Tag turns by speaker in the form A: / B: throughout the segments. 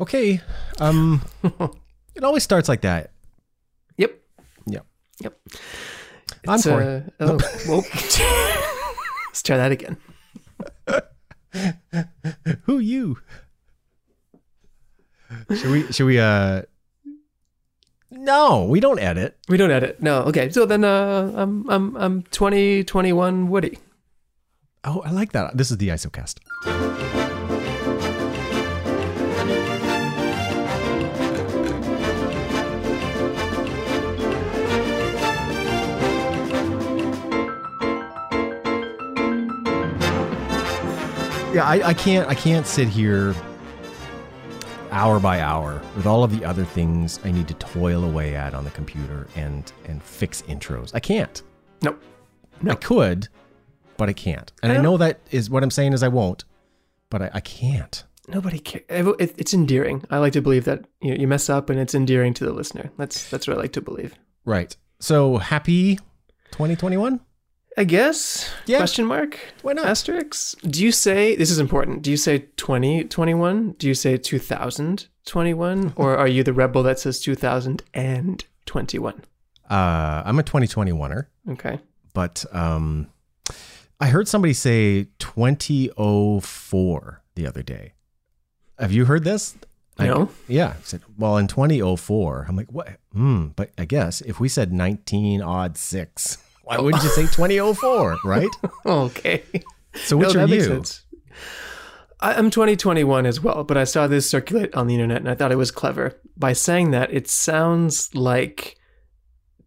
A: Okay. Um, it always starts like that.
B: Yep.
A: Yep.
B: Yep.
A: I'm
B: It's,
A: Corey.
B: uh, oh. Let's try that again.
A: Who you? Should we? Should we? Uh. No, we don't edit.
B: We don't edit. No. Okay. So then, uh, I'm I'm I'm 2021 Woody.
A: Oh, I like that. This is the ISOcast. Yeah, I, I can't. I can't sit here hour by hour with all of the other things I need to toil away at on the computer and and fix intros. I can't.
B: Nope.
A: I could, but I can't. And I,
B: don't-
A: know that is what I'm saying is I won't, but I, I can't.
B: Nobody cares. It, it's endearing. I like to believe that you know, you mess up and it's endearing to the listener. That's that's what I like to believe.
A: Right. So happy 2021?
B: I guess.
A: Yeah.
B: Question mark.
A: Why not?
B: Asterisk. Do you say this is important? Do you say 2021? Do you say 2021? or are you the rebel that says 2021?
A: Uh, I'm a 2021er,
B: Okay.
A: but um, I heard somebody say 2004 the other day. Have you heard this? I-
B: No.
A: yeah. I said, well, in 2004, I'm like, what? Hmm. But I guess if we said 19 odd six, why wouldn't you say 2004? Right.
B: Okay.
A: So which
B: No,
A: are you?
B: I, I'm 2021 as well, but I saw this circulate on the internet and I thought it was clever. By saying that, it sounds like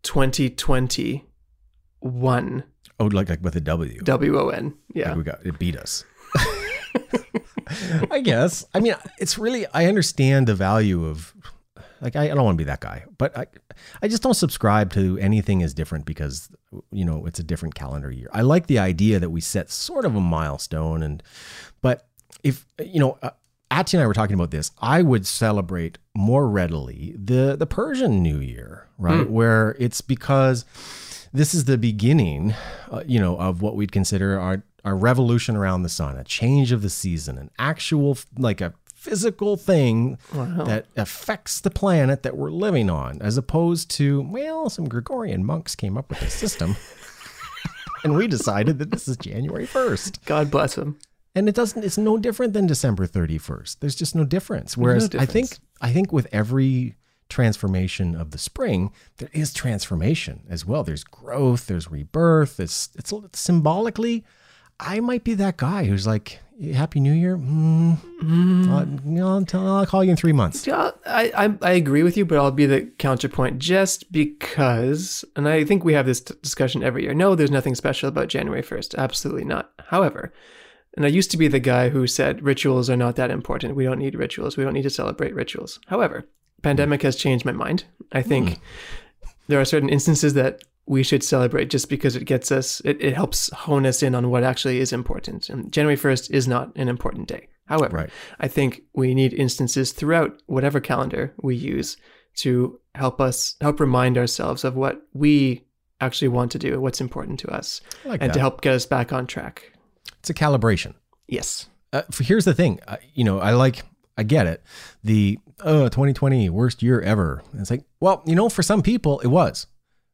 B: 2021.
A: Oh, like, like with a W.
B: W O N. Yeah.
A: Like we got it beat us. I guess. I mean, it's really I understand the value of like I, I don't want to be that guy, but I I just don't subscribe to anything is different because you know it's a different calendar year. I like the idea that we set sort of a milestone, and but if you know. Uh, Ati and I were talking about this. I would celebrate more readily the the Persian New Year, right? Where it's because this is the beginning, uh, you know, of what we'd consider our our revolution around the sun, a change of the season, an actual like a physical thing that affects the planet that we're living on, as opposed to well, some Gregorian monks came up with a system, and we decided that this is January first,
B: God bless them.
A: and it doesn't. It's no different than December thirty first. There's just no difference. Whereas I think. I think with every transformation of the spring, there is transformation as well. There's growth, there's rebirth. It's it's symbolically, I might be that guy who's like, "Happy New Year." Mm, mm. Uh, I'll, I'll, tell, I'll call you in three months.
B: Yeah, I, I I agree with you, but I'll be the counterpoint just because, and I think we have this t- discussion every year. No, there's nothing special about January 1st. Absolutely not. However, and I used to be the guy who said rituals are not that important. We don't need rituals. We don't need to celebrate rituals. However, pandemic has changed my mind. I think hmm. There are certain instances that we should celebrate just because it gets us, it, it helps hone us in on what actually is important. And January 1st is not an important day. However,
A: Right.
B: I think we need instances throughout whatever calendar we use to help us help remind ourselves of what we actually want to do, what's important to us,
A: like
B: and
A: that.
B: to help get us back on track.
A: It's a calibration.
B: Yes.
A: uh, here's the thing uh, you know i like i get it the uh 2020 worst year ever. And it's like well you know for some people it was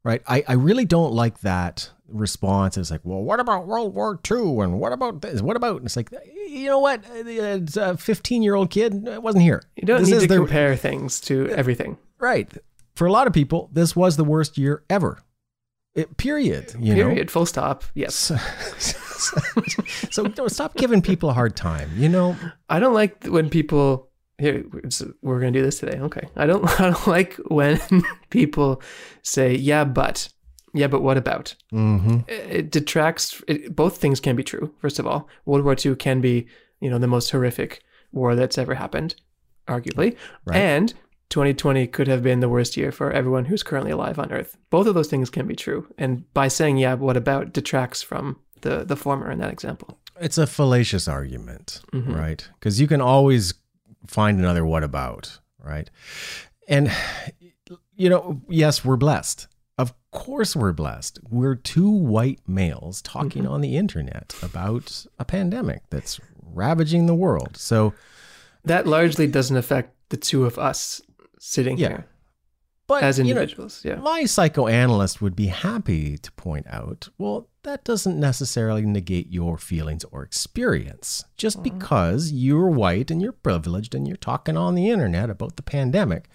A: right? I, I really don't like that response. It's like well what about world war ii and what about this? What about and it's like you know what? It's a 15 year old kid. It wasn't here.
B: You don't
A: This
B: need to compare things to everything.
A: right. For a lot of people this was the worst year ever. It, period you know?
B: Period. Full stop. Yes.
A: so, so don't stop giving people a hard time you know?
B: I don't like when people here we're going to do this today. Okay. I don't I don't like when people say yeah but yeah but what about?
A: hmm
B: it detracts it, both things can be true first of all world war ii can be you know the most horrific war that's ever happened arguably
A: Right.
B: and 2020 could have been the worst year for everyone who's currently alive on earth both of those things can be true and by saying yeah but what about detracts from the the former in that example
A: it's a fallacious argument,
B: Mhm.
A: right? Because you can always find another what about, right? And, you know, yes, we're blessed. Of course, we're blessed. We're two white males talking mm-hmm. on the internet about a pandemic that's ravaging the world. So,
B: that largely doesn't affect the two of us sitting
A: Yeah.
B: here
A: But
B: as
A: you know,
B: individuals. yeah.
A: my psychoanalyst would be happy to point out well, that doesn't necessarily negate your feelings or experience. Just mm-hmm. because you're white and you're privileged and you're talking on the internet about the pandemic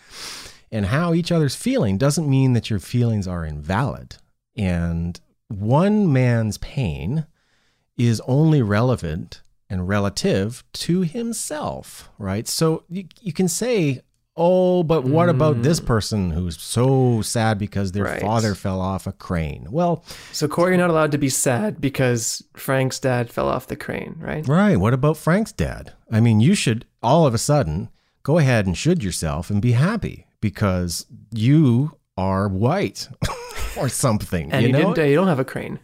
A: and how each other's feeling doesn't mean that your feelings are invalid. And one man's pain is only relevant and relative to himself, right? So you, you can say, oh, but what about this person who's so sad because their
B: Right.
A: father fell off a crane? Well,
B: So Corey, you're not allowed to be sad because Frank's dad fell off the crane, right?
A: right. What about Frank's dad? I mean, you should all of a sudden go ahead and should yourself and be happy because you are white or something.
B: And
A: you
B: you,
A: know?
B: didn't. uh, You don't have a crane.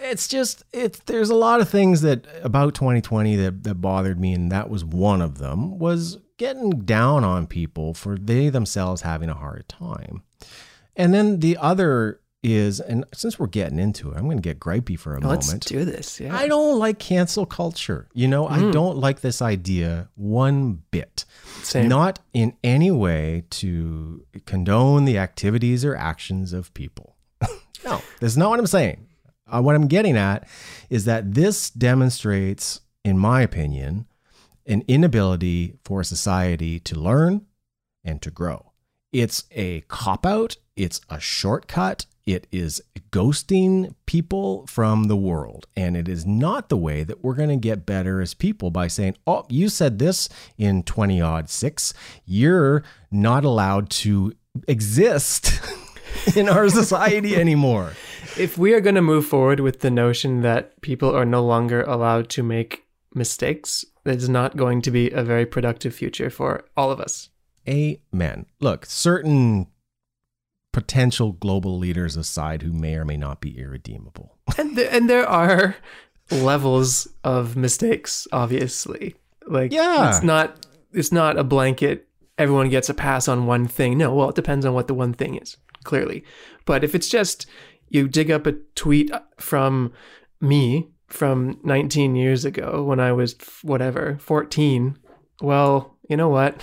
A: It's just it's there's a lot of things that about 2020 that, that bothered me and that was one of them was getting down on people for they themselves having a hard time and then the other is and since we're getting into it i'm going to get gripey for a
B: Let's
A: moment
B: do this. Yeah.
A: I don't like cancel culture. You know, I hmm. don't like this idea one bit.
B: Same.
A: Not in any way to condone the activities or actions of people. no, that's not what I'm saying. Uh, what I'm getting at is that this demonstrates, in my opinion, an inability for society to learn and to grow. It's a cop out, it's a shortcut, it is ghosting people from the world. And it is not the way that we're going to get better as people by saying, oh, you said this in 20 odd six. You're not allowed to exist in our society anymore.
B: If we are going to move forward with the notion that people are no longer allowed to make mistakes, is not going to be a very productive future for all of us.
A: Amen. Look, certain potential global leaders aside who may or may not be irredeemable.
B: And th- and there are levels of mistakes, obviously. Like
A: Yeah.
B: it's not it's not a blanket. Everyone gets a pass on one thing. No, well, it depends on what the one thing is, clearly. But if it's just you dig up a tweet from me from 19 years ago when I was whatever 14, well, you know what?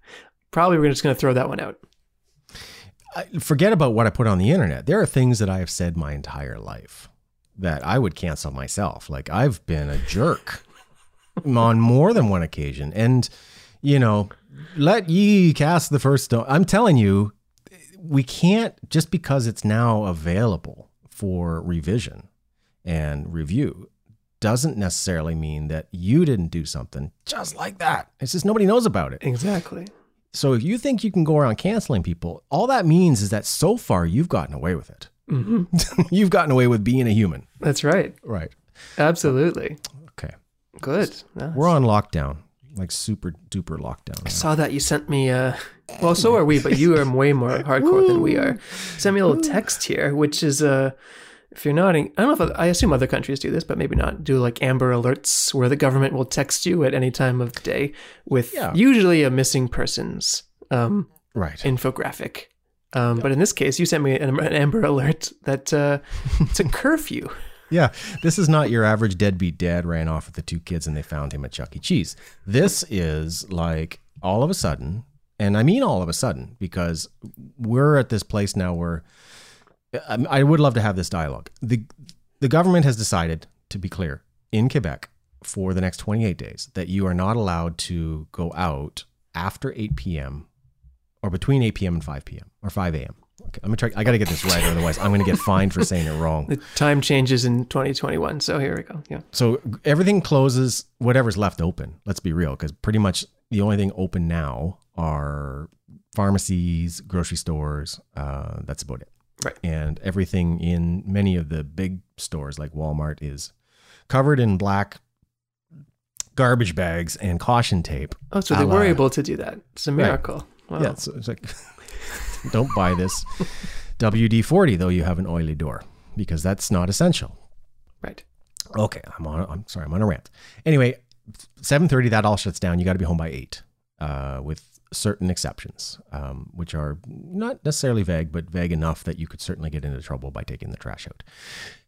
B: Probably we're just going to throw that one out.
A: I, forget about what I put on the internet. There are things that I have said my entire life that I would cancel myself. Like I've been a jerk on more than one occasion. And, you know, let ye cast the first stone. I'm telling you, we can't, just because it's now available for revision and review, doesn't necessarily mean that you didn't do something just like that. It's just nobody knows about it.
B: Exactly.
A: So if you think you can go around canceling people, all that means is that so far you've gotten away with it.
B: hmm
A: you've gotten away with being a human.
B: That's right.
A: Right.
B: Absolutely.
A: Okay.
B: Good. No,
A: We're on lockdown, like super duper lockdown. I
B: saw that you sent me uh well so are we but you are way more hardcore than we are Send me a little text here which is uh if you're not in, i don't know if i assume other countries do this but maybe not do like amber alerts where the government will text you at any time of day with
A: Yeah.
B: usually a missing persons um
A: Right.
B: infographic um, but in this case, you sent me an, an Amber Alert that uh, it's a curfew.
A: Yeah. This is not your average deadbeat dad ran off with the two kids and they found him at Chuck E. Cheese. This is like all of a sudden, and I mean all of a sudden, because we're at this place now where I I would love to have this dialogue. The the government has decided, to be clear, in Quebec for the next 28 days that you are not allowed to go out after 8 p.m. or between 8 p.m. and 5 p.m. or 5 a.m. Okay, I'm gonna try. I got to get this right, otherwise I'm gonna get fined for saying it wrong.
B: The time changes in 2021, so here we go. Yeah,
A: So everything closes, whatever's left open. Let's be real, because pretty much the only thing open now are pharmacies, grocery stores. Uh, that's about it.
B: Right.
A: And everything in many of the big stores like Walmart is covered in black garbage bags and caution tape.
B: Oh, so they were able to do that. It's a miracle. Wow.
A: Yeah, so it's like, don't buy this WD 40, though you have an oily door, because that's not essential.
B: Right.
A: Okay, I'm on. I'm sorry, I'm on a rant. Anyway, seven thirty that all shuts down. You got to be home by eight, uh, with certain exceptions, um, which are not necessarily vague, but vague enough that you could certainly get into trouble by taking the trash out.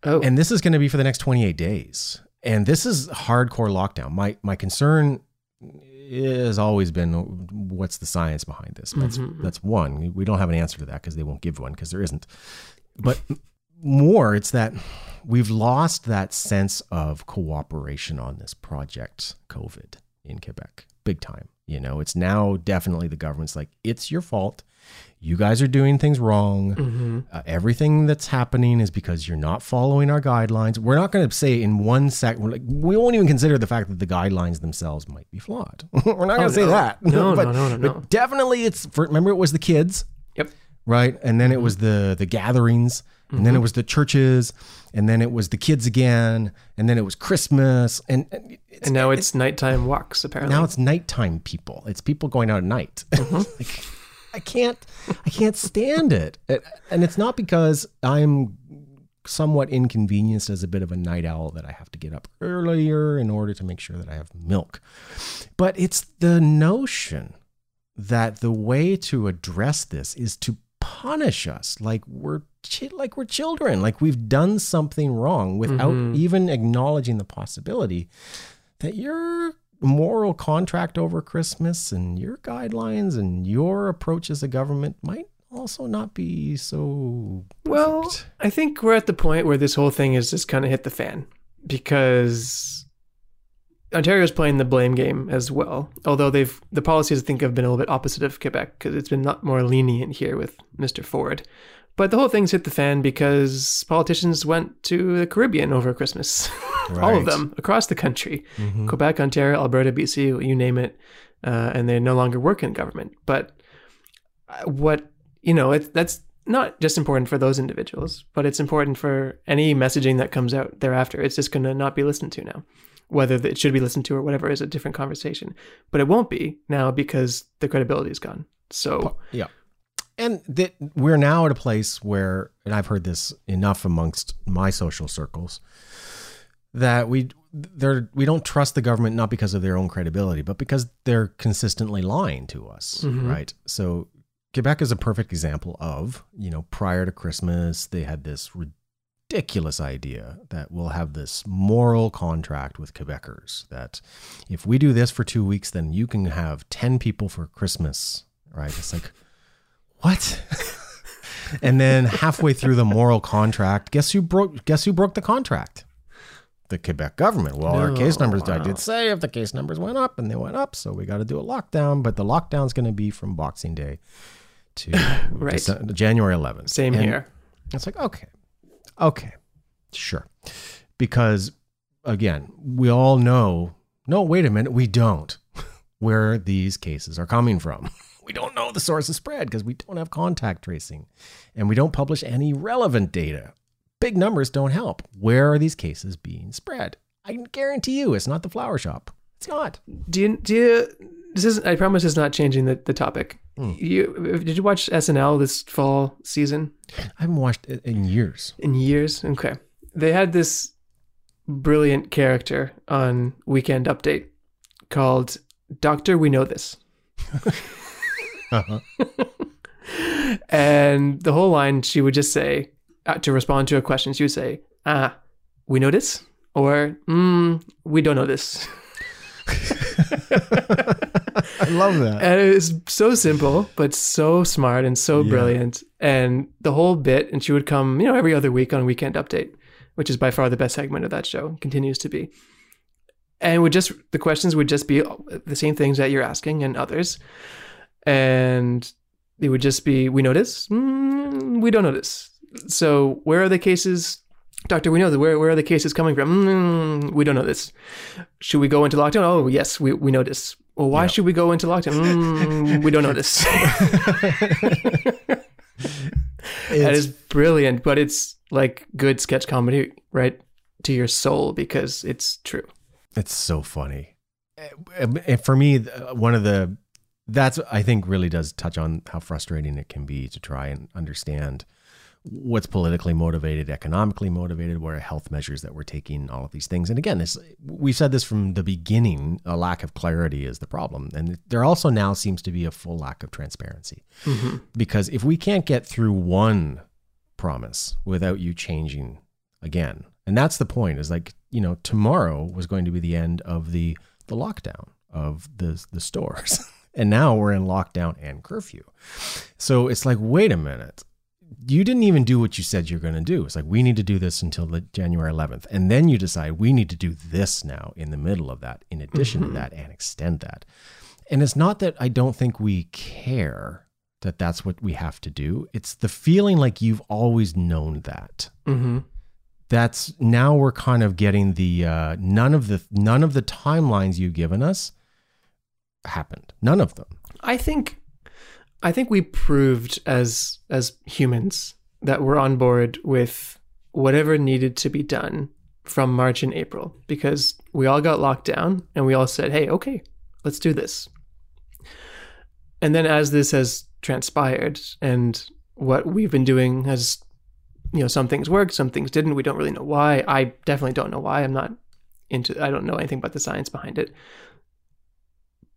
B: Oh,
A: And this is going to be for the next 28 days. And this is hardcore lockdown. My my concern has always been what's the science behind this. That's
B: Mhm.
A: that's one. We don't have an answer to that because they won't give one because there isn't. But more, it's that we've lost that sense of cooperation on this project, COVID in Quebec, big time. You know, it's now definitely the government's like, it's your fault. You guys are doing things wrong.
B: Mhm.
A: Uh, everything that's happening is because you're not following our guidelines. We're not going to say in one sec. Like, we won't even consider the fact that the guidelines themselves might be flawed. we're not going
B: Oh,
A: to say
B: no.
A: that.
B: No,
A: but,
B: no, no, no, no.
A: But definitely, it's for, remember it was the kids,
B: Yep.
A: right? And then it was the the gatherings, and then it was the churches, and then it was the kids again, and then it was Christmas, and, and it's,
B: And now it's nighttime walks, apparently.
A: now it's nighttime people. It's people going out at night. like, I can't, I can't stand it. It- And it's not because I'm somewhat inconvenienced as a bit of a night owl that I have to get up earlier in order to make sure that I have milk. But it's the notion that the way to address this is to punish us like we're like we're children, like we've done something wrong without
B: Mhm.
A: even acknowledging the possibility that your moral contract over Christmas and your guidelines and your approach as a government might also not be so
B: Well. I think we're at the point where this whole thing has just kind of hit the fan because Ontario's playing the blame game as well. Although they've the policies I think have been a little bit opposite of Quebec because it's been not more lenient here with Mr. Ford. But the whole thing's hit the fan because politicians went to the Caribbean over Christmas. All of them across the country.
A: Mhm.
B: Quebec, Ontario, Alberta, BC, you name it, uh, and they no longer work in government. But uh, what you know, it, that's not just important for those individuals, but it's important for any messaging that comes out thereafter. It's just going to not be listened to now. Whether it should be listened to or whatever is a different conversation, but it won't be now because the credibility is gone. So
A: Yeah. And that we're now at a place where, and I've heard this enough amongst my social circles, that we they're we don't trust the government not because of their own credibility, but because they're consistently lying to us,
B: Mhm.
A: right? So Quebec is a perfect example of, you know, prior to Christmas, they had this ridiculous idea that we'll have this moral contract with Quebecers that if we do this for two weeks, then you can have 10 people for Christmas, right? It's like, what? and then halfway through the moral contract, guess who broke guess who broke the contract? The Quebec government. Well, our case
B: No,
A: numbers I
B: wow.
A: did say if the case numbers went up and they went up, so we got to do a lockdown, but the lockdown's going to be from Boxing Day to
B: Right.
A: Dece- January 11th.
B: same
A: And
B: here.
A: It's like, okay. Okay. Sure. Because again, we all know, no, wait a minute, we don't where these cases are coming from. We don't know the source of spread because we don't have contact tracing and we don't publish any relevant data. Big numbers don't help. Where are these cases being spread? I can guarantee you it's not the flower shop. It's not.
B: Do you, do you, this is, I promise it's not changing the, the topic.
A: Hmm.
B: You, did you watch SNL this fall season?
A: I haven't watched it in years.
B: in years. Okay. They had this brilliant character on Weekend Update called Doctor We Know This.
A: Uh-huh.
B: And the whole line she would just say uh, to respond to a question, she would say, Ah, we know this? Or, mm, we don't know this.
A: I love that.
B: And it was so simple, but so smart and so
A: Yeah.
B: brilliant. And the whole bit, and she would come, you know, every other week on Weekend Update, which is by far the best segment of that show, continues to be. And would just the questions would just be the same things that you're asking and others, and it would just be, we notice, mm, we don't notice. So where are the cases? Doctor, we know that. Where, where are the cases coming from? Mm, we don't know this. Should we go into lockdown? Oh, yes, we, we know this. Well, why
A: Yeah.
B: should we go into lockdown? Mm, we don't know this. that is brilliant, but it's like good sketch comedy, right? To your soul because it's true.
A: It's so funny. And for me, one of the that's I think really does touch on how frustrating it can be to try and understand what's politically motivated, economically motivated, what are health measures that we're taking, all of these things. And again, this we've said this from the beginning, a lack of clarity is the problem. And there also now seems to be a full lack of transparency. Mm-hmm. Because if we can't get through one promise without you changing again, and that's the point, is like, you know, tomorrow was going to be the end of the the lockdown. of the the stores. and now we're in lockdown and curfew. So it's like, wait a minute. You didn't even do what you said you're going to do. It's like we need to do this until the January 11th, and then you decide we need to do this now in the middle of that, in addition
B: Mm-hmm.
A: to that, and extend that. And it's not that I don't think we care that that's what we have to do. It's the feeling like you've always known that
B: Mm-hmm.
A: that's now we're kind of getting the uh, none of the none of the timelines you've given us happened. None of them.
B: I think I think we proved as as humans that we're on board with whatever needed to be done from March and April because we all got locked down and we all said, "Hey, okay, let's do this." And then as this has transpired and what we've been doing has you know, some things worked, some things didn't. We don't really know why. I definitely don't know why. I'm not into I don't know anything about the science behind it.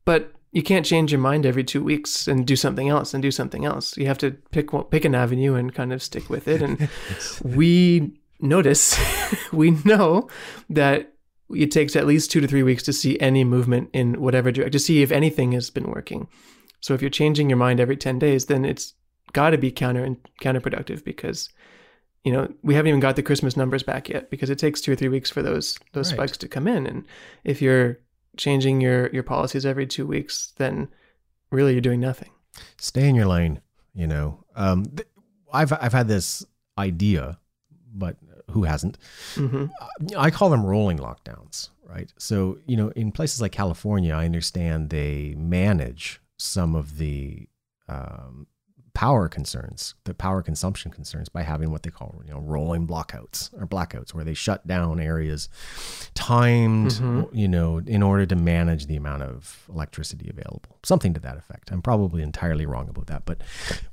B: But you can't change your mind every two weeks and do something else and do something else. You have to pick one- pick an avenue and kind of stick with it. And we notice, we know that it takes at least two to three weeks to see any movement in whatever direction to see if anything has been working. So if you're changing your mind every ten days, then it's got to be counter and counterproductive because you know we haven't even got the Christmas numbers back yet because it takes two or three weeks for those those
A: Right.
B: spikes to come in. And if you're changing your your policies every two weeks, then really you're doing nothing.
A: Stay in your lane. You know, um, th- I've I've had this idea, but who hasn't?
B: hmm
A: I call them rolling lockdowns, right? So, you know, in places like California, I understand they manage some of the um, power concerns, the power consumption concerns, by having what they call, you know, rolling blockouts or blackouts, where they shut down areas timed,
B: Mhm.
A: you know, in order to manage the amount of electricity available. Something to that effect. I'm probably entirely wrong about that, but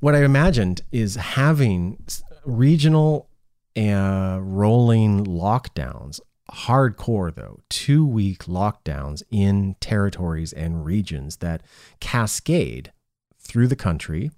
A: what I imagined is having regional uh, rolling lockdowns. Hardcore, though, two week lockdowns in territories and regions that cascade through the country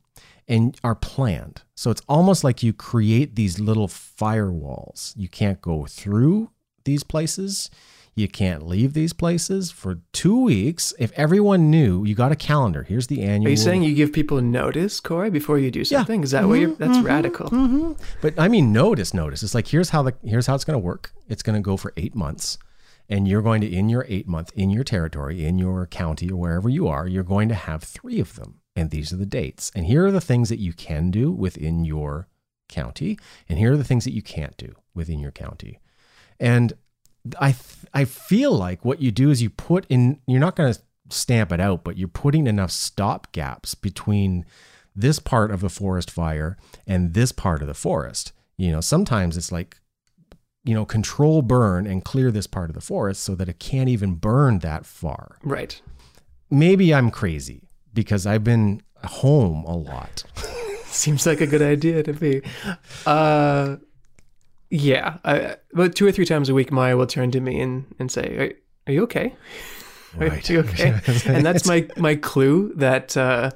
A: and are planned. So it's almost like you create these little firewalls. You can't go through these places. You can't leave these places for two weeks. If everyone knew, you got a calendar. Here's the annual.
B: Are you saying you give people notice, Corey, before you do something? Is that what you're? That's radical.
A: hmm But I mean, notice, notice. It's like here's how the here's how it's going to work. It's going to go for eight months, and you're going to in your eight month in your territory, in your county or wherever you are, you're going to have three of them, and these are the dates. And here are the things that you can do within your county, and here are the things that you can't do within your county. And I th- I feel like what you do is you put in. You're not going to stamp it out, but you're putting enough stop gaps between this part of the forest fire and this part of the forest. You know, sometimes it's like, you know, control burn and clear this part of the forest so that it can't even burn that far.
B: Right.
A: Maybe I'm crazy because I've been home a lot.
B: Seems like a good idea to me. Uh, yeah. I, about two or three times a week, Maya will turn to me and, and say, are, are you okay? Are you okay? and that's my, my clue that, uh,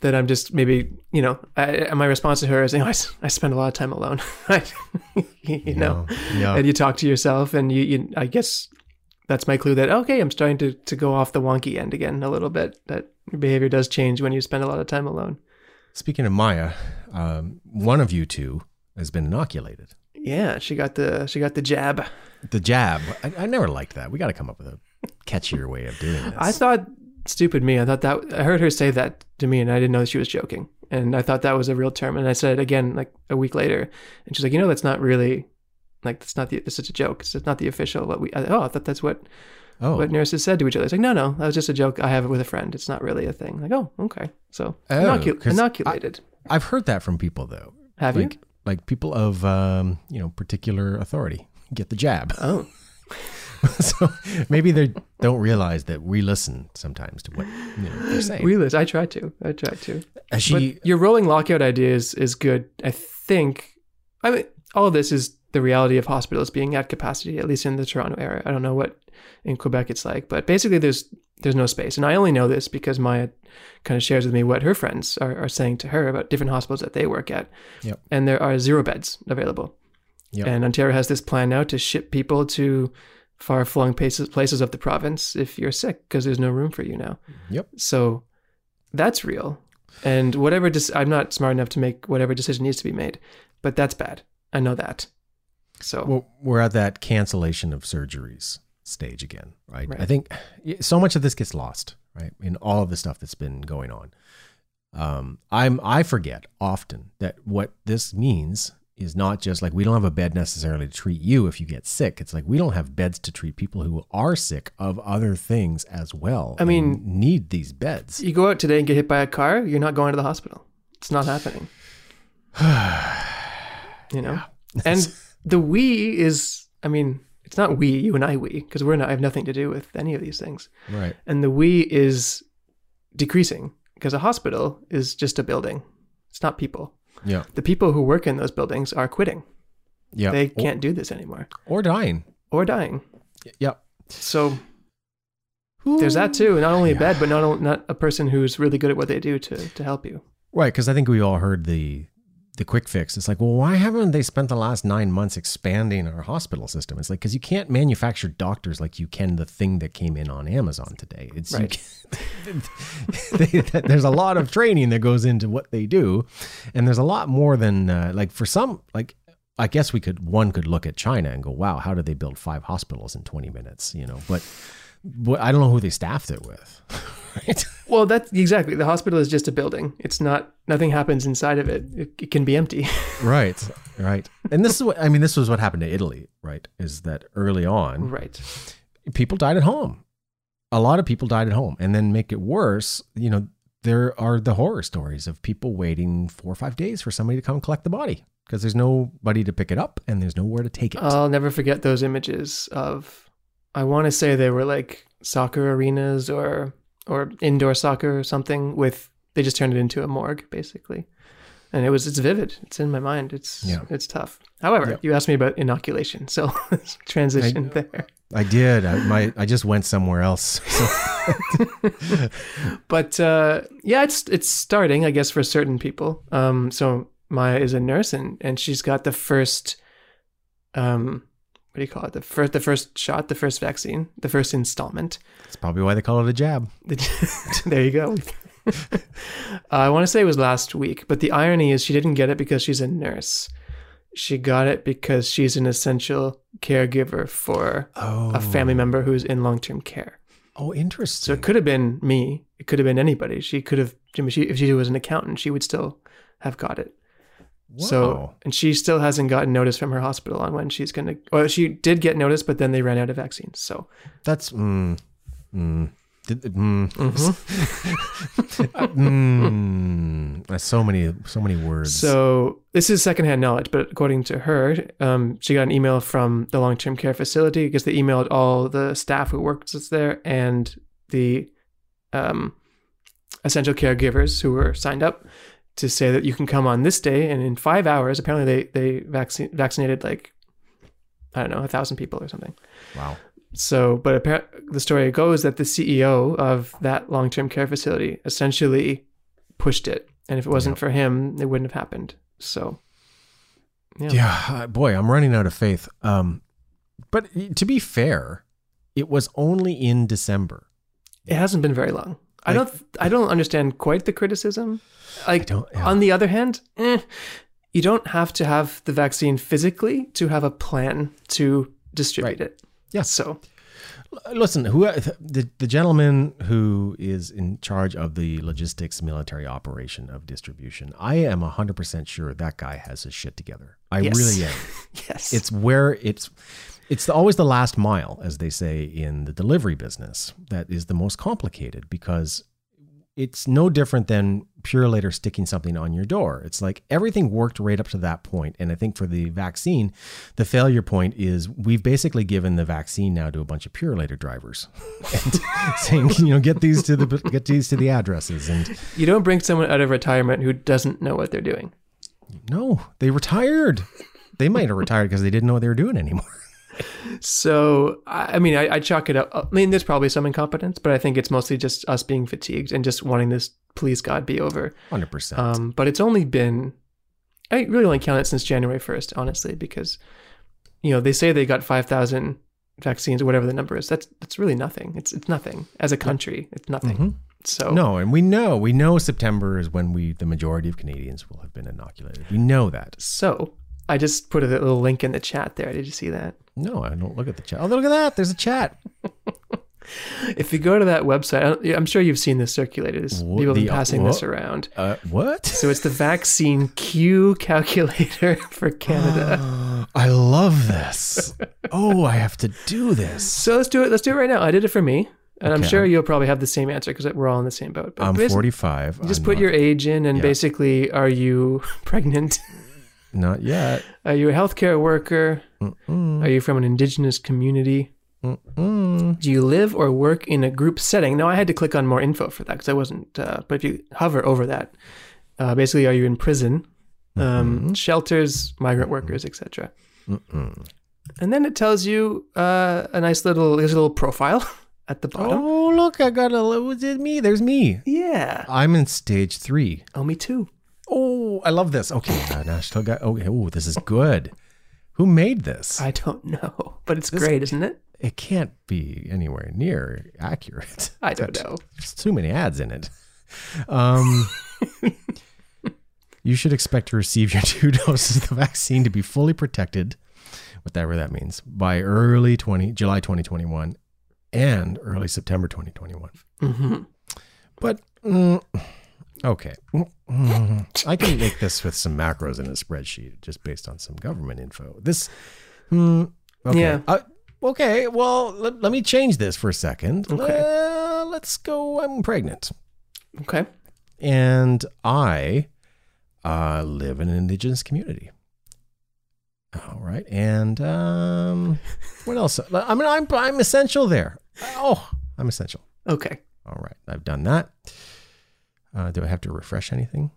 B: that I'm just maybe, you know, I, my response to her is, you know, I, I spend a lot of time alone, you know,
A: yeah.
B: and you talk to yourself and you, you, I guess that's my clue that, okay, I'm starting to, to go off the wonky end again a little bit, that your behavior does change when you spend a lot of time alone.
A: Speaking of Maya, um, one of you two has been inoculated.
B: Yeah, she got the she got the jab.
A: The jab. I, I never liked that. We got to come up with a catchier way of doing this.
B: I thought stupid me. I thought that I heard her say that to me, and I didn't know she was joking. And I thought that was a real term. And I said it again like a week later, and she's like, you know, that's not really like that's not the it's just a joke. It's not the official. What we I, oh, I thought that's what
A: oh,
B: what nurses said to each other. It's like no, no, that was just a joke I have it with a friend. It's not really a thing. Like oh, okay, so
A: Oh,
B: inocu- inoculated.
A: I've heard that from people though.
B: have
A: like,
B: you?
A: Like people of um, you know particular authority get the jab.
B: Oh,
A: so maybe they don't realize that we listen sometimes to what you know they're saying.
B: We listen. I try to. I try to.
A: Has she
B: but your rolling lockout idea is, is good. I think, I mean, all of this is the reality of hospitals being at capacity, at least in the Toronto area. I don't know what in Quebec it's like, but basically there's there's no space. And I only know this because Maya kind of shares with me what her friends are, are saying to her about different hospitals that they work at.
A: Yep.
B: And there are zero beds available.
A: Yep.
B: And Ontario has this plan now to ship people to far flung places, places of the province if you're sick because there's no room for you now.
A: Yep.
B: So that's real. And whatever, dec- I'm not smart enough to make whatever decision needs to be made, but that's bad. I know that. So,
A: Well, we're at that cancellation of surgeries stage again, right?
B: Right.
A: I think so much of this gets lost, right, in all of the stuff that's been going on. Um, I'm I forget often that what this means is not just like we don't have a bed necessarily to treat you if you get sick. It's like we don't have beds to treat people who are sick of other things as well.
B: I mean-
A: need these beds.
B: you go out today and get hit by a car, you're not going to the hospital. It's not happening. you know? And the we is, I mean, it's not we, you and I, we, because we're not, I have nothing to do with any of these things.
A: Right.
B: And the we is decreasing because a hospital is just a building. It's not people.
A: Yeah.
B: The people who work in those buildings are quitting.
A: Yeah.
B: They can't do this anymore
A: or, dying.
B: or dying.
A: Yep.
B: So there's that too. Not only a bed, but not not a person who's really good at what they do to to help you.
A: Right, because I think we all heard the the quick fix. It's like, well, why haven't they spent the last nine months expanding our hospital system? It's like because you can't manufacture doctors like you can the thing that came in on Amazon today. It's
B: Right.
A: they, there's a lot of training that goes into what they do, and there's a lot more than uh, like for some like. I guess we could one could look at China and go, wow, how did they build five hospitals in 20 minutes? You know, but I don't know who they staffed it with. Right?
B: Well, that's exactly. The hospital is just a building. It's not. Nothing happens inside of it. It, it can be empty.
A: right right and this is what i mean this was what happened to italy right is that early on
B: right.
A: people died at home a lot of people died at home and then make it worse you know there are the horror stories of people waiting four or five days for somebody to come collect the body because there's nobody to pick it up and there's nowhere to take it
B: I'll never forget those images of. I want to say they were like soccer arenas or or indoor soccer or something with. They just turned it into a morgue basically, and it was it's vivid. It's in my mind. It's
A: Yeah.
B: it's tough. However,
A: Yeah.
B: you asked me about inoculation, so transition there.
A: i did I, my, I just went somewhere else so,
B: but uh, yeah, it's it's starting, I guess, for certain people. Um, so Maya is a nurse, and and she's got the first, um, what do you call it? The first, the first shot, the first vaccine, the first installment.
A: that's probably why they call it a jab
B: there you go. uh, I want to say it was last week, but the irony is she didn't get it because she's a nurse. She got it because she's an essential caregiver for
A: oh
B: a family member who's in long-term care.
A: oh interesting.
B: So it could have been me. It could have been anybody. She could have. I mean, she, if she was an accountant, she would still have got it. So, and she still hasn't gotten notice from her hospital on when she's gonna. Well, she did get notice, but then they ran out of vaccines. So,
A: That's mm, mm, did, mm,
B: Mm-hmm.
A: mm, that's so many so many words.
B: so this is secondhand knowledge, but according to her, um, she got an email from the long-term care facility because they emailed all the staff who works there and the um, essential caregivers who were signed up to say that you can come on this day and in five hours apparently they they vaccine, vaccinated like i don't know a thousand people or something
A: wow.
B: so but the story goes that the ceo of that long-term care facility essentially pushed it and if it wasn't
A: Yeah.
B: for him it wouldn't have happened so Yeah.
A: Yeah, uh, boy, I'm running out of faith. Um, but to be fair, it was only in December.
B: it hasn't been very long i don't i don't understand quite the criticism like
A: don't- yeah.
B: on the other hand eh, you don't have to have the vaccine physically to have a plan to distribute it
A: Yeah.
B: so
A: Listen, who the the gentleman who is in charge of the logistics military operation of distribution, I am 100% sure that guy has his shit together. I
B: Yes.
A: really am.
B: yes
A: It's where it's it's the, always the last mile, as they say in the delivery business, that is the most complicated because it's no different than Purolator sticking something on your door. It's like everything worked right up to that point. And I think for the vaccine, the failure point is we've basically given the vaccine now to a bunch of Purolator drivers and saying, you know, get these to the get these to the addresses. And
B: you don't bring someone out of retirement who doesn't know what they're doing
A: no, they retired. They might have retired because they didn't know what they were doing anymore.
B: So, I mean, I, I chalk it up. I mean, there's probably some incompetence, but I think it's mostly just us being fatigued and just wanting this, please God, be over.
A: Hundred percent.
B: Um, but it's only been, I really only count it since January 1st, honestly, because, you know, they say they got 5,000 vaccines or whatever the number is. That's that's really nothing. It's it's nothing as a country. It's nothing. So
A: No, and we know we know September is when we the majority of Canadians will have been inoculated. We know that.
B: so I just put a little link in the chat there. Did you see that?
A: No, I don't look at the chat. Oh, look at that. There's a chat.
B: If you go to that website, I'm sure you've seen this circulated. People have been
A: the-
B: passing this
A: what?
B: around.
A: Uh, what?
B: So it's the vaccine Q calculator for Canada.
A: I love this. Oh, I have to do this.
B: so let's do it. Let's do it right now. I did it for me, and I'm sure you'll probably have the same answer because we're all in the same boat. But
A: I'm
B: basi-
A: 45.
B: Just
A: I'm
B: put
A: not-
B: your age in, and
A: Yeah.
B: basically, are you pregnant?
A: Not yet.
B: Are you a healthcare worker?
A: Mm-mm,
B: Are you from an indigenous community?
A: mm-mm.
B: Do you live or work in a group setting? Now, I had to click on more info for that because I wasn't. Uh, but if you hover over that, uh, basically, are you in prison, um, shelters, migrant workers, etc. And then it tells you uh, a nice little, a little profile at the bottom.
A: Oh, look, I got a. Was it me? There's me.
B: Yeah.
A: I'm in stage three.
B: Oh, me too.
A: I love this. Okay, uh, National Guy. Okay, oh, this is good. Who made this?
B: I don't know, but it's
A: This-
B: great, isn't it?
A: It can't be anywhere near accurate.
B: I don't know.
A: There's too many ads in it. Um, you should expect to receive your two doses of the vaccine to be fully protected, whatever that means, by early 20 July 2021 and early September 2021.
B: hmm
A: But mm, okay, I can make this with some macros in a spreadsheet just based on some government info. This, mm, okay,
B: Yeah.
A: Uh, okay. Well, let, let me change this for a second.
B: Okay.
A: Uh, let's go. I'm pregnant,
B: Okay.
A: and I uh, live in an indigenous community. All right, and um, what else? I mean, I'm I'm essential there. Oh, I'm essential.
B: Okay.
A: All right, I've done that. Uh, do I have to refresh anything?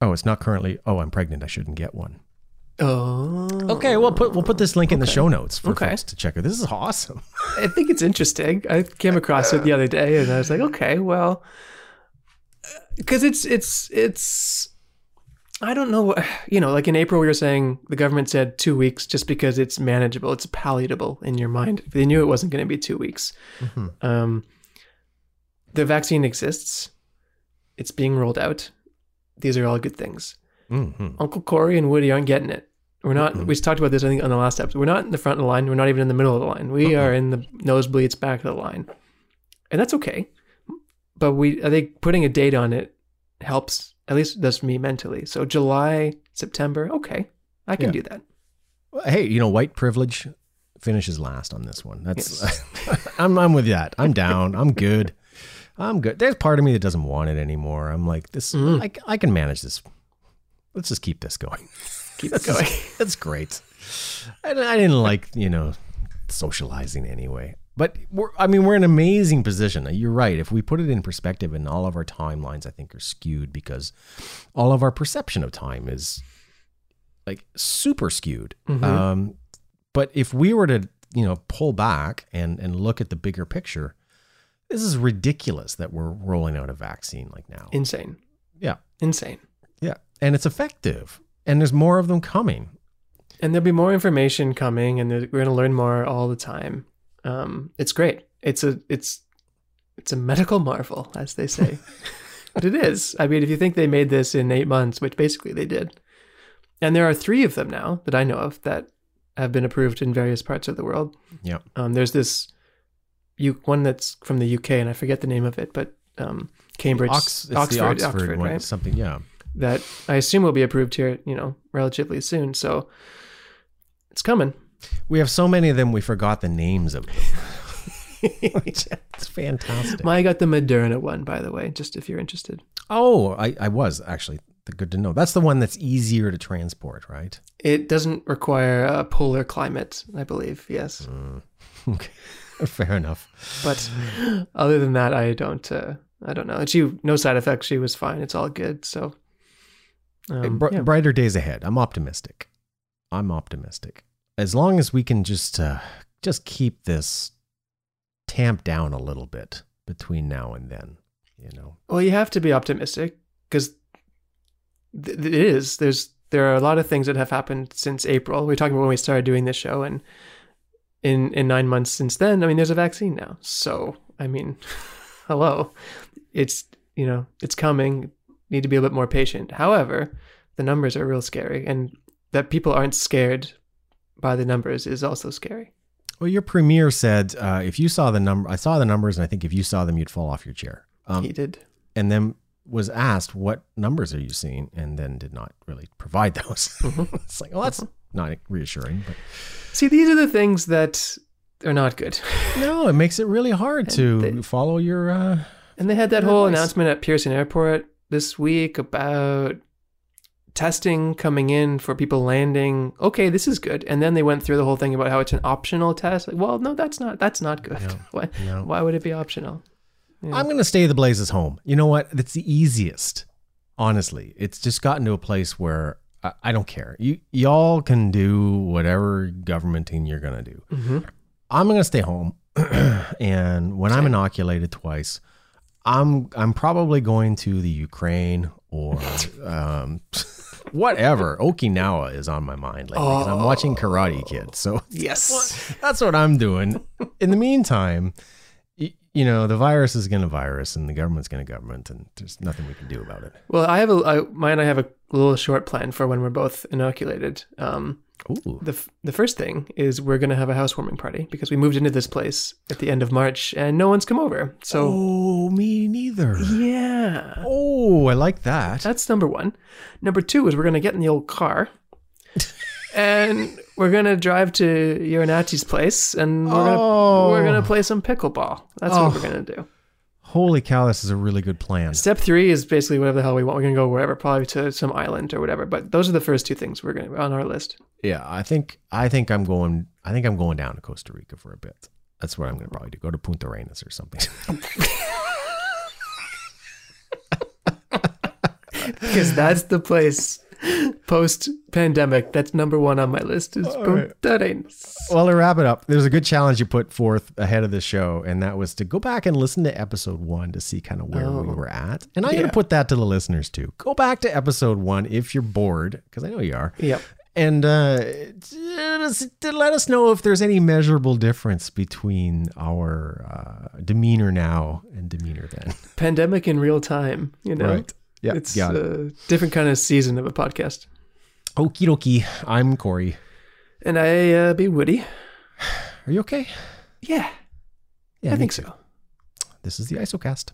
A: Oh, it's not currently. Oh, I'm pregnant. I shouldn't get one.
B: Oh.
A: Okay, we'll put we'll put this link in the show notes for
B: Okay.
A: folks to check it. This is awesome.
B: I think it's interesting. I came across it the other day, and I was like, okay, well, because it's it's it's. I don't know. what- You know, like in April, we were saying the government said two weeks just because it's manageable, it's palatable in your mind. They knew it wasn't going to be two weeks. Um, the vaccine exists. It's being rolled out. These are all good things.
A: hmm
B: Uncle Corey and Woody aren't getting it. We're not.
A: Mm-mm.
B: We talked about this, I think, on the last episode. We're not in the front of the line. We're not even in the middle of the line. We are in the nosebleeds back of the line, and that's okay. But we, I think, putting a date on it helps. At least it does for me mentally. So July, September, okay, I can
A: Yeah.
B: do that.
A: Hey, you know, white privilege finishes last on this one. That's I'm I'm with that. I'm down. I'm good. I'm good. There's part of me that doesn't want it anymore. I'm like this.
B: Mm.
A: I, I can manage this. Let's just keep this going.
B: Keep
A: That's
B: going.
A: That's great. I, I didn't like you know socializing anyway. But we're, I mean, we're in an amazing position. You're right. If we put it in perspective, and all of our timelines, I think, are skewed because all of our perception of time is like super skewed.
B: Mhm.
A: Um, but if we were to, you know, pull back and and look at the bigger picture, this is ridiculous that we're rolling out a vaccine like now.
B: Insane.
A: Yeah.
B: Insane.
A: Yeah, and it's effective, and there's more of them coming.
B: And there'll be more information coming, and we're going to learn more all the time. Um, it's great. It's a it's it's a medical marvel, as they say. but it is. I mean, if you think they made this in eight months, which basically they did, and there are three of them now that I know of that have been approved in various parts of the world.
A: Yeah.
B: Um, there's this you one that's from the UK, and I forget the name of it, but um, Cambridge,
A: Ox,
B: Oxford,
A: Oxford,
B: Oxford,
A: one,
B: right?
A: something. Yeah.
B: That I assume will be approved here, you know, relatively soon. So it's coming.
A: We have so many of them, we forgot the names of them. it's fantastic.
B: I got the Moderna one, by the way, just if you're interested.
A: oh, I, I was actually good to know. That's the one that's easier to transport, right?
B: It doesn't require a polar climate, I believe. Yes,
A: Okay, fair enough.
B: but other than that, I don't. Uh, I don't know. She no side effects. She was fine. It's all good. So, um,
A: Br-
B: yeah.
A: Brighter days ahead. I'm optimistic. I'm optimistic. As long as we can just uh, just keep this tamped down a little bit between now and then, you know.
B: well, you have to be optimistic because th- it is. There's there are a lot of things that have happened since April. We are talking about when we started doing this show, and in in nine months since then, I mean, there's a vaccine now. So I mean, hello, it's you know it's coming. Need to be a bit more patient. However, the numbers are real scary, and that people aren't scared by the numbers is also scary.
A: Well, your premier said uh, if you saw the number, I saw the numbers, and I think if you saw them, you'd fall off your chair. Um,
B: he did.
A: and then was asked, "What numbers are you seeing?" and then did not really provide those. it's like, well, that's not reassuring. But
B: See, these are the things that are not good.
A: no, it makes it really hard to
B: they-
A: follow your. Uh,
B: And they had that whole
A: nice.
B: announcement at Pearson Airport this week about testing coming in for people landing. Okay, this is good. And then they went through the whole thing about how it's an optional test. Like, well, no, that's not that's not good.
A: No,
B: Why
A: no.
B: why would it be optional?
A: I'm going to stay the Blazes home. You know what? It's the easiest. Honestly, it's just gotten to a place where I, I don't care. You y'all can do whatever governmenting you're going to do.
B: Mm-hmm.
A: I'm going to stay home, and when I'm inoculated twice, I'm I'm probably going to the Ukraine or um, whatever. Okinawa is on my mind lately 'cause I'm watching Karate Kid. So
B: Yes.
A: that's what I'm doing. In the meantime, you know, the virus is going to virus and the government's going to government, and there's nothing we can do about it.
B: Well, I have a I, mine. And I have a little short plan for when we're both inoculated. Um,
A: Ooh.
B: the f- the first thing is we're gonna have a housewarming party because we moved into this place at the end of March and no one's come over. So
A: Oh, me neither.
B: yeah,
A: Oh, I like that.
B: That's number one. Number two is we're gonna get in the old car, and we're gonna drive to Uranati's place, and we're gonna
A: Oh.
B: we're gonna oh. play some pickleball. That's
A: Oh.
B: what we're oh. gonna do.
A: Holy cow, this is a really good plan.
B: Step three is basically whatever the hell we want. We're gonna go wherever, probably to some island or whatever. But those are the first two things we're gonna on our list.
A: Yeah, I think I think I'm going. I think I'm going down to Costa Rica for a bit. That's what I'm going to probably do. Go to Punta Arenas or something.
B: Because that's the place post pandemic. That's number one on my list. Is
A: right. Well, to wrap it up, there's a good challenge you put forth ahead of the show, and that was to go back and listen to episode one to see kind of where we
B: Oh.
A: were at. And I'm going to put that to the listeners too. Go back to episode one if you're bored, because I know you are.
B: Yep.
A: And uh, let us know if there's any measurable difference between our uh, demeanor now and demeanor then.
B: Pandemic in real time. You know.
A: Yeah.
B: It's
A: got it.
B: a different kind of season of a podcast.
A: Okie dokie. I'm Corey.
B: And I uh, be Woody.
A: Are you okay?
B: Yeah,
A: Yeah,
B: I think so.
A: This is the ISOcast.